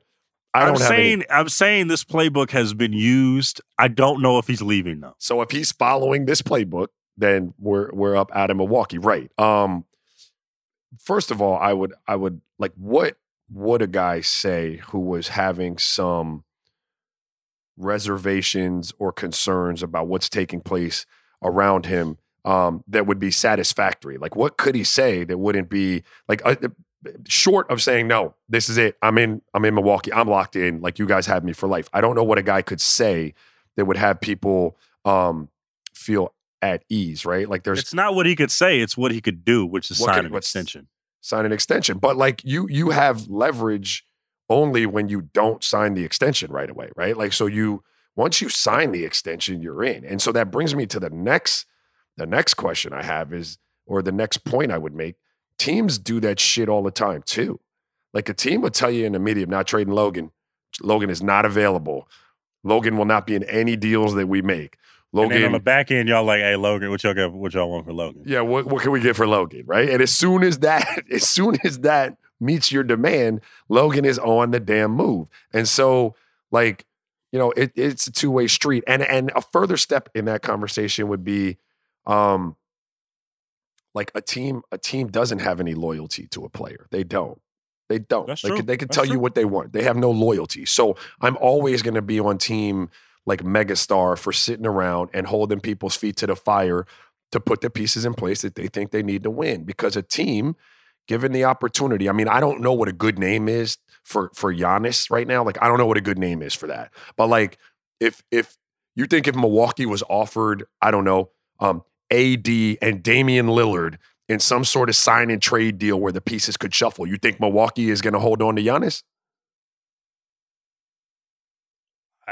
I don't I'm have saying, any. I'm saying this playbook has been used. I don't know if he's leaving though. So if he's following this playbook, then we're we're up out of Milwaukee, right? Um, first of all, I would I would like what would a guy say who was having some reservations or concerns about what's taking place around him um, that would be satisfactory? Like, what could he say that wouldn't be like uh, short of saying no? This is it. I'm in. I'm in Milwaukee. I'm locked in. Like you guys have me for life. I don't know what a guy could say that would have people um, feel at ease. Right? Like there's It's not what he could say, it's what he could do, which is sign could- an what's- extension. Sign an extension. But like you you have leverage only when you don't sign the extension right away, right? Like so you once you sign the extension, you're in. And so that brings me to the next the next question I have is or the next point I would make. Teams do that shit all the time too. Like a team would tell you in the media, I'm not trading Logan. Logan is not available. Logan will not be in any deals that we make. And then on the back end, y'all like, hey, Logan, what y'all got, what y'all want for Logan? yeah, what, what can we get for Logan, right? And as soon as that, *laughs* as soon as that meets your demand, Logan is on the damn move. And so, like, you know, it, it's a two way street. And and a further step in that conversation would be, um, like a team. A team doesn't have any loyalty to a player. They don't. They don't. That's they true. Could, they That's tell you what they want. They have no loyalty. So I'm always going to be on team like megastar for sitting around and holding people's feet to the fire to put the pieces in place that they think they need to win. Because a team, given the opportunity, I mean, I don't know what a good name is for for Giannis right now. Like, I don't know what a good name is for that. But like, if if you think if Milwaukee was offered, I don't know, um, AD and Damian Lillard in some sort of sign and trade deal where the pieces could shuffle, you think Milwaukee is going to hold on to Giannis?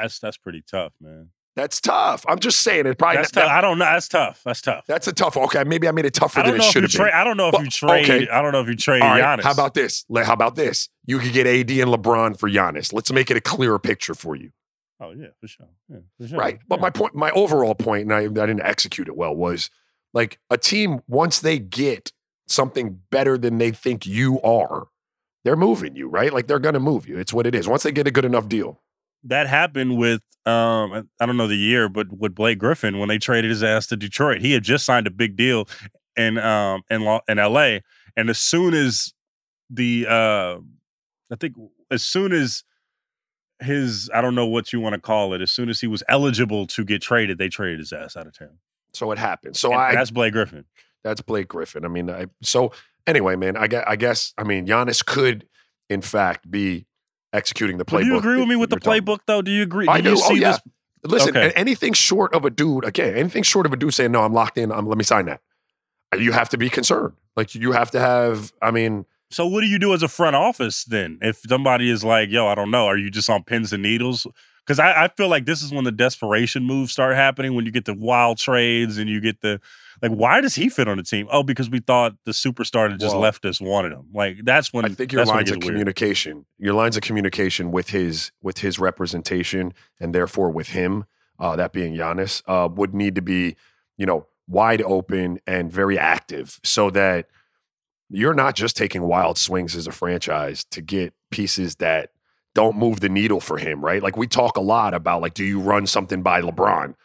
That's that's pretty tough, man. That's tough. I'm just saying it. Probably That's that- tough. I don't know. That's tough. That's tough. that's a tough. Okay, maybe I made it tougher than it should have been. I don't know if Well, you trade. okay. I don't know if you trade All right, Giannis. how about this? How about this? You could get AD and LeBron for Giannis. Let's make it a clearer picture for you. Oh yeah, for sure. Yeah, for sure. Right. But Yeah. my point, my overall point, and I, I didn't execute it well, was like a team, once they get something better than they think you are, they're moving you, right? Like they're going to move you. It's what it is. Once they get a good enough deal. That happened with um I don't know the year, but with Blake Griffin when they traded his ass to Detroit. He had just signed a big deal in um in Lo- in LA, and as soon as the uh I think as soon as his I don't know what you want to call it, as soon as he was eligible to get traded, they traded his ass out of town. So it happened. So And I, that's Blake Griffin. that's Blake Griffin. I mean, I, so anyway, man, I guess, I guess, I mean, Giannis could, in fact, be executing the But do you agree with me with the talking playbook though? Do you agree? I do you. Oh, see yeah. this Listen, Okay. anything short of a dude, again, anything short of a dude saying, no, I'm locked in, um, let me sign that. You have to be concerned. Like, you have to have, I mean, So what do you do as a front office then? If somebody is like, "Yo, I don't know," are you just on pins and needles? Because I, I feel like this is when the desperation moves start happening. When you get the wild trades and you get the like, why does he fit on the team? Oh, because we thought the superstar that just Well, left us wanted him. Like that's when I think your that's when it lines of gets weird. communication, your lines of communication with his with his representation and therefore with him, uh, that being Giannis, uh, would need to be, you know, wide open and very active so that you're not just taking wild swings as a franchise to get pieces that don't move the needle for him, right? Like we talk a lot about like, do you run something by LeBron?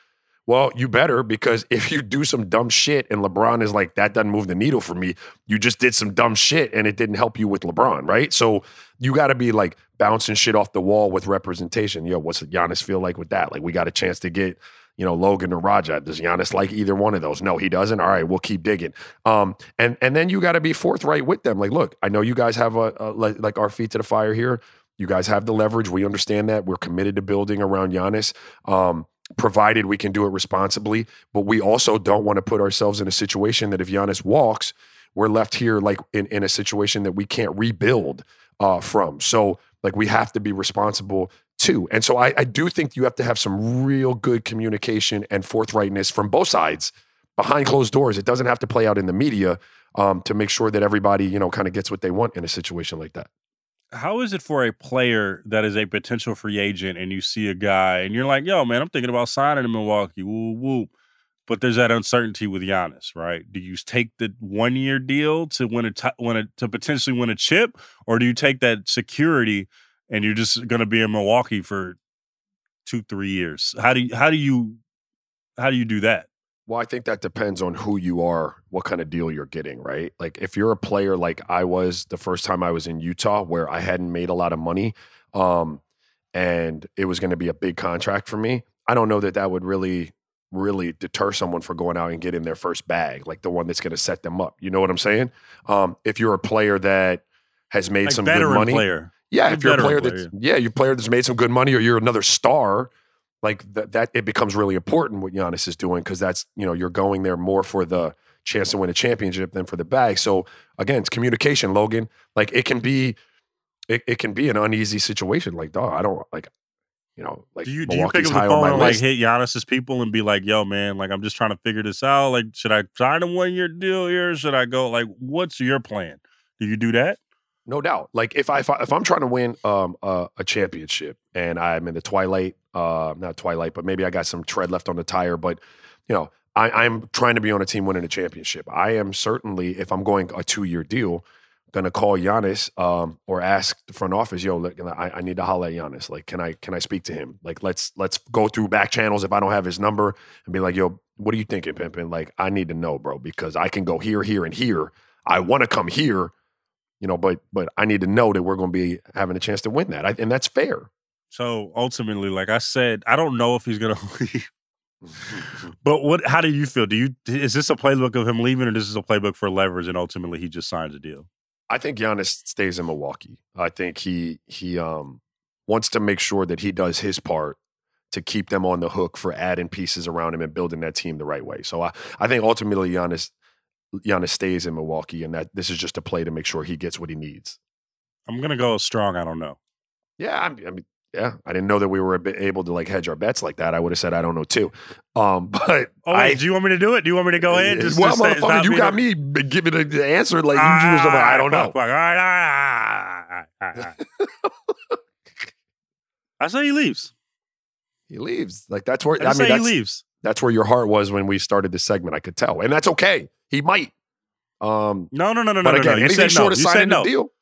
Well, you better because if you do some dumb shit and LeBron is like, that doesn't move the needle for me, you just did some dumb shit and it didn't help you with LeBron, right? So you got to be like bouncing shit off the wall with representation. Yo, what's Giannis feel like with that? Like we got a chance to get, you know, Logan or Raja. Does Giannis like either one of those? No, he doesn't. All right, we'll keep digging. Um, and and then you got to be forthright with them. Like, look, I know you guys have a, a like, like our feet to the fire here. You guys have the leverage. We understand that. We're committed to building around Giannis. Um, provided we can do it responsibly. But we also don't want to put ourselves in a situation that if Giannis walks, we're left here like in, in a situation that we can't rebuild uh, from. So like we have to be responsible too. And so I, I do think you have to have some real good communication and forthrightness from both sides behind closed doors. It doesn't have to play out in the media um, to make sure that everybody, you know, kind of gets what they want in a situation like that how is it for a player that is a potential free agent and you see a guy and you're like, yo, man, I'm thinking about signing in Milwaukee, woo woo. But there's that uncertainty with Giannis, right? Do you take the one year deal to win a t- win a, to potentially win a chip, or do you take that security and you're just going to be in Milwaukee for two three years? How do you, how do you how do you do that? Well, I think that depends on who you are, what kind of deal you're getting, right? Like if you're a player like I was the first time I was in Utah, where I hadn't made a lot of money, um, and it was going to be a big contract for me. I don't know that that would really, really deter someone for going out and getting their first bag, like the one that's going to set them up. You know what I'm saying? Um, if you're a player that has made like some good money, player. yeah. If you're a player, player that's yeah, you're a player that's made some good money, or you're another star like that, that it becomes really important what Giannis is doing because that's you know you're going there more for the chance to win a championship than for the bag. So again, it's communication, Logan. Like it can be, it, it can be an uneasy situation. Like, dog, I don't like, you know, like do you do you pick up the phone and like hit Giannis's people and be like, yo, man, like I'm just trying to figure this out. Like, should I sign a one year deal here? Should I go? Like, what's your plan? Do you do that? No doubt. Like if I if, I, am trying to win um, uh, a championship and I'm in the twilight, uh, not twilight, but maybe I got some tread left on the tire, but you know I, am trying to be on a team winning a championship. I am certainly, if I'm going a two year deal, going to call Giannis um, or ask the front office, yo, look, I, I, need to holler at Giannis. Like, can I can I speak to him? Like, let's let's go through back channels if I don't have his number and be like, yo, what are you thinking, Pimpin? Like, I need to know, bro, because I can go here, here, and here. I want to come here you know, but but I need to know that we're going to be having a chance to win that, I, and that's fair. So ultimately, like I said, I don't know if he's going *laughs* to leave. but what? How do you feel? Do you is this a playbook of him leaving, or this is a playbook for leverage, and ultimately he just signs a deal? I think Giannis stays in Milwaukee. I think he he um wants to make sure that he does his part to keep them on the hook for adding pieces around him and building that team the right way. So I, I think ultimately Giannis Giannis stays in Milwaukee, and that this is just a play to make sure he gets what he needs. I'm gonna go strong. I don't know. Yeah, I mean, yeah, I didn't know that we were able to like hedge our bets like that. I would have said I don't know too. Um, *laughs* but oh, wait, I, do you want me to do it? Do you want me to go in? Just, well, just motherfucker, you got me giving the answer like you ah, like, I don't know. All right, all right, I say he leaves. He leaves. Like that's where I, I mean, he leaves. That's where your heart was when we started this segment. I could tell, and that's okay. He might. Um, no, no, no, no, but no. again, no. anything short no. of signing no. the deal.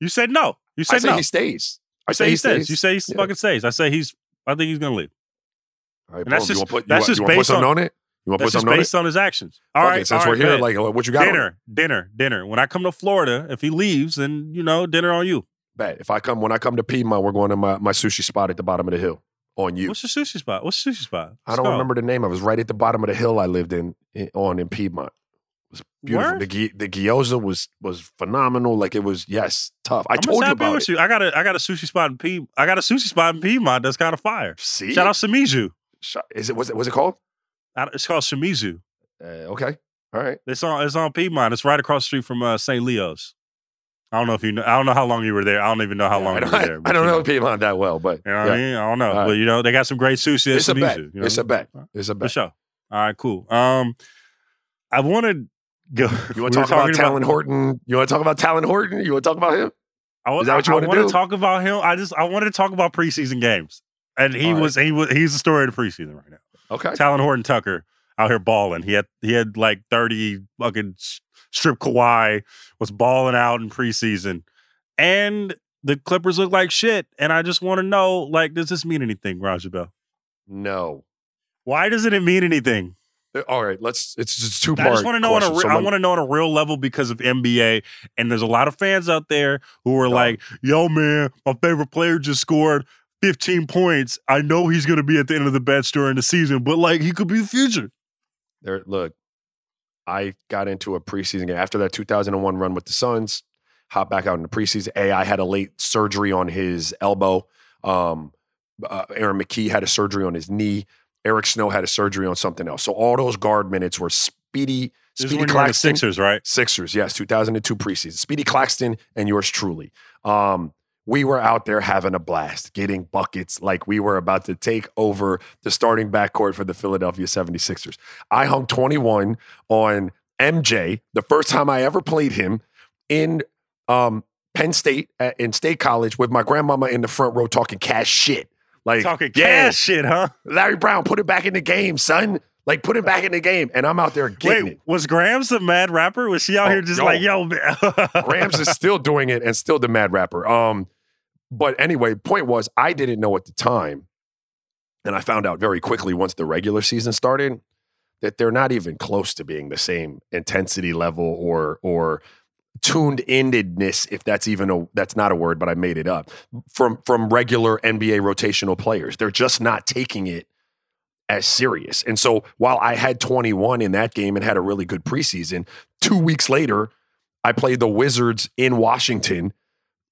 You said no. You said I say no. he stays. I say, say he stays. stays. You say he yeah. fucking stays. I say he's. I think he's gonna leave. All right, and that's just put, that's just based on, on, it. You want to put something based on, on his actions. All right, okay, since all we're right, here, like what you got? Dinner, dinner, dinner. When I come to Florida, if he leaves, then you know, dinner on you. Bet. If I come when I come to Piedmont, we're going to my, my sushi spot at the bottom of the hill on you. What's the sushi spot? What's the sushi spot? Let's I don't go. remember the name. I was right at the bottom of the hill I lived in, in on in Piedmont. It was beautiful. The the gyoza was was phenomenal. Like it was yes tough. I I'm told you about with it. You. I got a I got a sushi spot in Piedmont. I got a sushi spot in Piedmont that's kind of fire. See, shout out Shimizu. Is it was it was it called? It's called Shimizu. Uh, okay, all right. It's on it's on Piedmont. It's right across the street from uh, St. Leo's. I don't know if you know. I don't know how long you were there. I don't even know how long you were there. I don't know, know Piedmont that well, but you know what yeah. I mean. I don't know, right. but you know they got some great sushi. It's a bet. You know? It's a bet. It's a bet. For sure. All right, cool. Um, I want to go. You *laughs* want to talk about Talen Horton? You want to talk about Talen Horton? You want to talk about him? I, Is that what you I, want to do? talk about him. I just I wanted to talk about preseason games. and he right. was he was he's the story of the preseason right now. Okay. Talen Horton Tucker out here balling. He had he had like thirty fucking strip Kawhi was balling out in preseason, and the Clippers look like shit. And I just want to know, like, does this mean anything, Raja Bell? No. Why doesn't it mean anything? Uh, All right. Let's. It's just two I just want to know on a question. re- I want to know on a real level because of NBA, and there's a lot of fans out there who are Dog. like, "Yo, man, my favorite player just scored 15 points. I know he's going to be at the end of the bench during the season, but like he could be the future." There look i got into a preseason game after that 2001 run with the suns hop back out in the preseason ai had a late surgery on his elbow um, uh, aaron mckie had a surgery on his knee eric snow had a surgery on something else so all those guard minutes were speedy This is speedy when you're the claxton Sixers, right? Sixers, yes, 2002 preseason. Speedy Claxton and yours truly. Um, we were out there having a blast, getting buckets like we were about to take over the starting backcourt for the Philadelphia 76ers. I hung 21 on MJ the first time I ever played him in um, Penn State at, in State College with my grandmama in the front row talking cash shit. Like, Talking yeah, cash shit, huh? Larry Brown, put it back in the game, son. Like, put it back in the game. And I'm out there getting Wait, it. was Grams the mad rapper? Was she out Oh, here just yo. like, yo, man? *laughs* Grams is still doing it and still the mad rapper. Um, but anyway, point was I didn't know at the time, and I found out very quickly once the regular season started that they're not even close to being the same intensity level or or tuned endedness, if that's even a that's not a word, but I made it up from from regular NBA rotational players. They're just not taking it as serious. And so while I had 21 in that game and had a really good preseason, two weeks later, I played the Wizards in Washington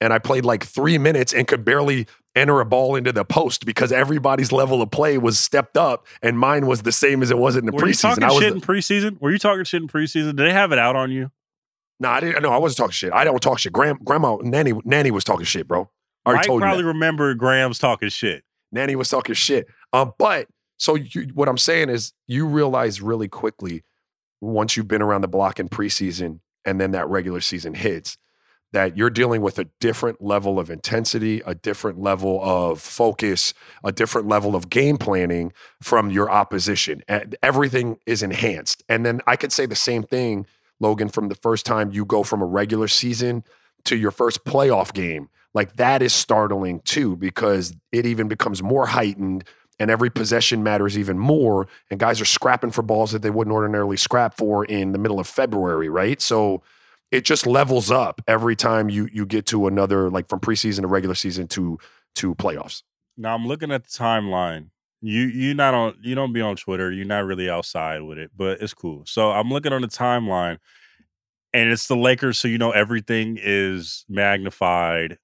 and I played like three minutes and could barely enter a ball into the post because everybody's level of play was stepped up and mine was the same as it was in the Were you preseason. talking I was shit in preseason? Were you talking shit in preseason? Did they have it out on you? no, I didn't. No, I wasn't talking shit. I don't talk shit. Grand, grandma, nanny, nanny was talking shit, bro. I already probably remember Grams talking shit. Nanny was talking shit. Um, but so you, what I'm saying is, you realize really quickly once you've been around the block in preseason and then that regular season hits that you're dealing with a different level of intensity, a different level of focus, a different level of game planning from your opposition. And everything is enhanced. And then I could say the same thing, Logan, from the first time you go from a regular season to your first playoff game. Like that is startling too, because it even becomes more heightened and every possession matters even more. And guys are scrapping for balls that they wouldn't ordinarily scrap for in the middle of February, right? So it just levels up every time you you get to another like from preseason to regular season to to playoffs. Now I'm looking at the timeline. You you not on you don't be on Twitter. You're not really outside with it, but it's cool. So I'm looking on the timeline, and it's the Lakers. So you know everything is magnified,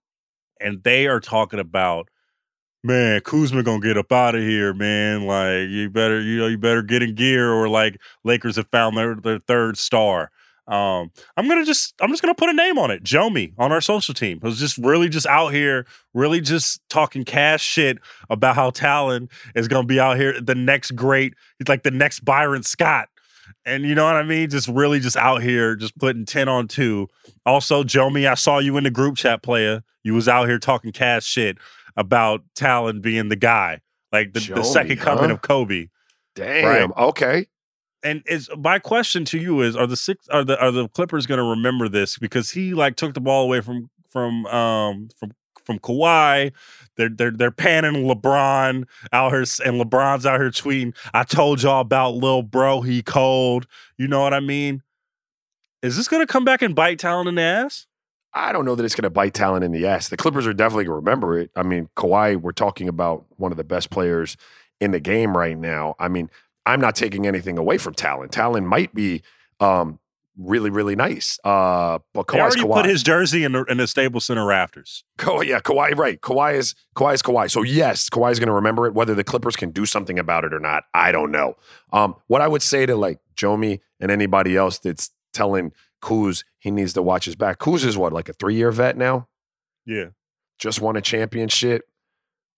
and they are talking about, man, Kuzma gonna get up out of here, man. Like you better you know you better get in gear, or like Lakers have found their their third star. Um, I'm gonna just I'm just gonna put a name on it. Jomi on our social team who's just really just out here, really just talking cash shit about how Talen is gonna be out here the next great, he's like the next Byron Scott. And you know what I mean? Just really just out here, just putting 10 on two. Also, Jomi, I saw you in the group chat player. You was out here talking cash shit about Talen being the guy, like the, the second coming of Kobe. Damn. Right. Okay. And is my question to you is: Are the six are the are the Clippers going to remember this because he like took the ball away from from um from from Kawhi? They're they're they're panning LeBron out here, and LeBron's out here tweeting, "I told y'all about Lil Bro, he cold." You know what I mean? Is this to come back and bite Talen in the ass? I don't know that it's to bite Talen in the ass. The Clippers are definitely to remember it. I mean, Kawhi, we're talking about one of the best players in the game right now. I mean, I'm not taking anything away from Talen. Talen might be um, really, really nice. Uh, but They already Kawhi. put his jersey in the in the Staples Center rafters. Kawhi, yeah, Kawhi, right. Kawhi is Kawhi is Kawhi. So yes, Kawhi is going to remember it. Whether the Clippers can do something about it or not, I don't know. Um, what I would say to like Jomi and anybody else that's telling Kuz he needs to watch his back. Kuz is what like a three year vet now. Yeah, Just won a championship.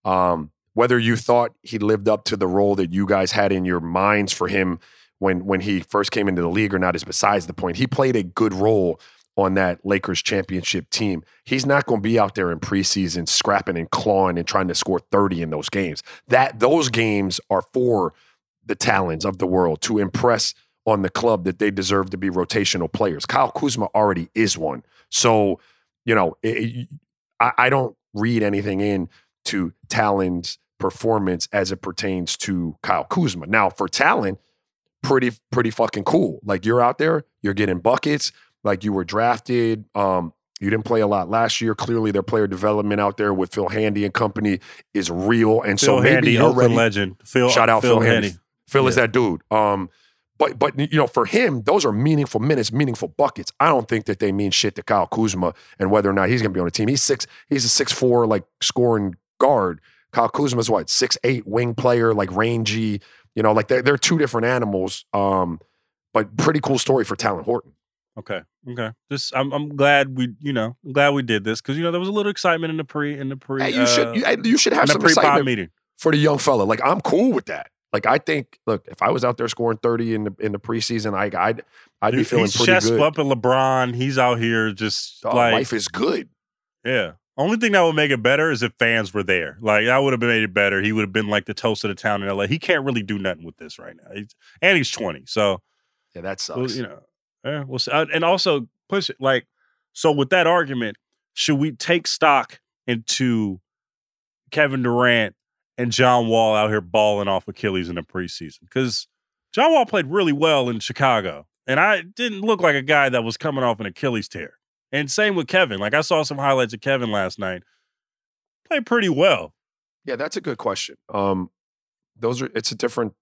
Um, whether you thought he lived up to the role that you guys had in your minds for him when when he first came into the league or not is besides the point. He played a good role on that Lakers championship team, he's not going to be out there in preseason scrapping and clawing and trying to score 30 in those games. That those games are for the talents of the world to impress on the club that they deserve to be rotational players. Kyle Kuzma already is one. So, you know, it, I, I don't read anything in to Talen's performance as it pertains to Kyle Kuzma. Now, for Talen, pretty pretty fucking cool. Like you're out there, you're getting buckets. Like you were drafted. Um, you didn't play a lot last year. Clearly, their player development out there with Phil Handy and company is real. And Phil so maybe Handy, ready. legend. Phil, Shout out Phil, Handy. Handy. Phil is that dude. Um, but but you know, for him, those are meaningful minutes, meaningful buckets. I don't think that they mean shit to Kyle Kuzma and whether or not he's going to be on the team. He's six. He's a six four like scoring guard. Kyle Kuzma's what six eight wing player, like rangy. You know, like they're, they're two different animals. Um, but pretty cool story for Talen Horton. Okay. Okay. Just I'm I'm glad we you know I'm glad we did this because you know there was a little excitement in the pre in the pre Hey, you uh, should you, you should have some excitement meeting. for the young fella. Like I'm cool with that. Like I think, look, if I was out there scoring thirty in the in the preseason, I, I'd I'd be feeling he's pretty chest good. bumping LeBron. He's out here just Dog, like life is good. yeah. Only thing that would make it better is if fans were there. Like that would have made it better. He would have been like the toast of the town in LA. He can't really do nothing with this right now. He's, and he's 20. So Yeah, that sucks. well, you know, yeah, we'll see. Uh, and also push it like so. With that argument, should we take stock into Kevin Durant and John Wall out here balling off Achilles in the preseason? Because John Wall played really well in Chicago, and I didn't look like a guy that was coming off an Achilles tear. And same with Kevin. Like I saw some highlights of Kevin last night. Played pretty well. Yeah, that's a good question. Um, those are it's a different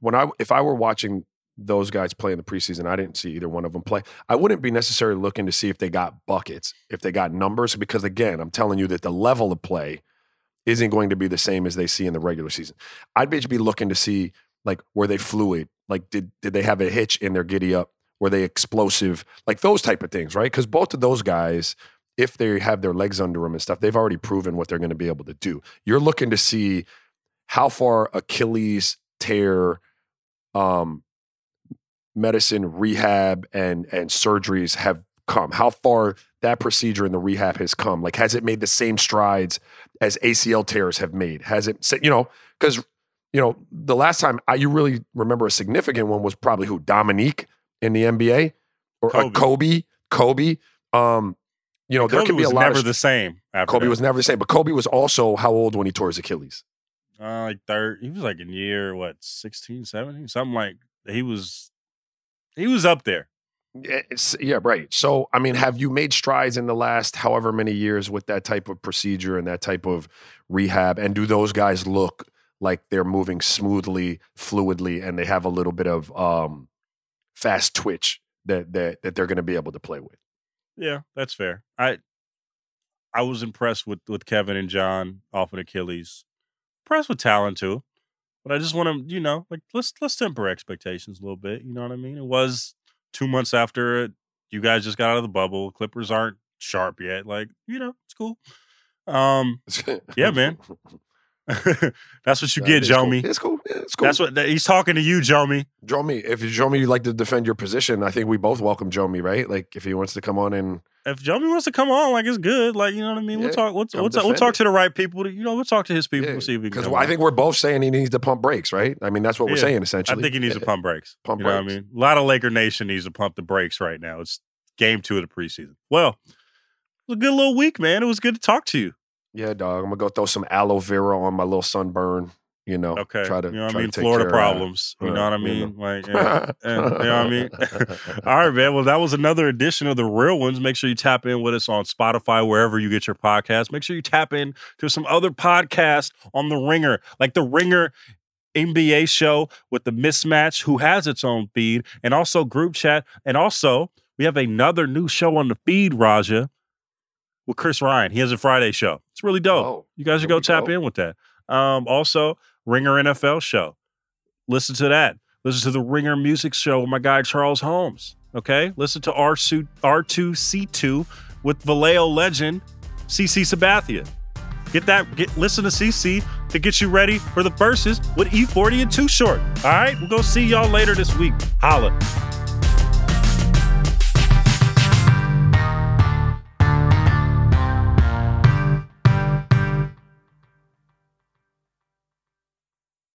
when I if I were watching those guys play in the preseason, I didn't see either one of them play. I wouldn't be necessarily looking to see if they got buckets, if they got numbers, because again, I'm telling you that the level of play isn't going to be the same as they see in the regular season. I'd be be looking to see like were they fluid? Like did did they have a hitch in their giddy up? Were they explosive? Like those type of things, right? Because both of those guys, if they have their legs under them and stuff, they've already proven what they're going to be able to do. You're looking to see how far Achilles tear um, medicine, rehab, and and surgeries have come. How far that procedure and the rehab has come. Like, has it made the same strides as ACL tears have made? Has it, you know, because you know the last time I you really remember a significant one was probably who Dominique in the NBA or Kobe. Kobe. Kobe. Um, you know, there can be a was lot never of the same. After Kobe that. was never the same, but Kobe was also how old when he tore his Achilles? uh, like third. He was like in year what 16, 17? something like. He was. He was up there. Yeah, it's- yeah, right. So, I mean, have you made strides in the last however many years with that type of procedure and that type of rehab? And do those guys look like they're moving smoothly, fluidly, and they have a little bit of um, fast twitch that that that they're going to be able to play with? Yeah, that's fair. I I was impressed with with Kevin and John off an Achilles. Impressed with Talen too. But I just want to, you know, like let's let's temper expectations a little bit. You know what I mean? It was two months after it. You guys just got out of the bubble. Clippers aren't sharp yet. Like, you know, it's cool. Um, *laughs* Yeah, man. *laughs* that's what you Nah, get, it's cool. It's cool. Yeah, it's cool. That's what that, he's talking to you, Jomi. Jomi. If Jomi you like to defend your position, I think we both welcome Jomi, right? Like if he wants to come on and If Jomi wants to come on, like it's good. Like you know what I mean. Yeah, we'll talk. We'll, we'll, talk- we'll talk to the right people. You know, we'll talk to his people. Yeah, We'll see if we can. because I think we're both saying he needs to pump brakes, right? I mean, that's what we're saying essentially. I think he needs to *laughs* pump brakes. Pump you know I mean? A lot of Laker Nation needs to pump the brakes right now. It's game two of the preseason. Well, it was a good little week, man. It was good to talk to you. Yeah, dog. I'm gonna go throw some aloe vera on my little sunburn. You know, Okay. Try to, you know what I mean? Florida problems. you know what I mean? Like, you know what I mean? All right, man. Well, that was another edition of the Real Ones. Make sure you tap in with us on Spotify, wherever you get your podcast. Make sure you tap in to some other podcasts on the Ringer, like the Ringer NBA show with the mismatch, who has its own feed, and also group chat. And also, we have another new show on the feed, Raja, with Chris Ryan. He has a Friday show. It's really dope. Oh, you guys should go tap go. in with that. Um, also, Ringer NFL show. Listen to that. Listen to the Ringer Music Show with my guy Charles Holmes. Okay, listen to R2 R2C2 with Vallejo legend CC Sabathia. Get that. Get listen to CC to get you ready for the Verzuz with E40 and Too Short. All right, we'll go see y'all later this week. Holla.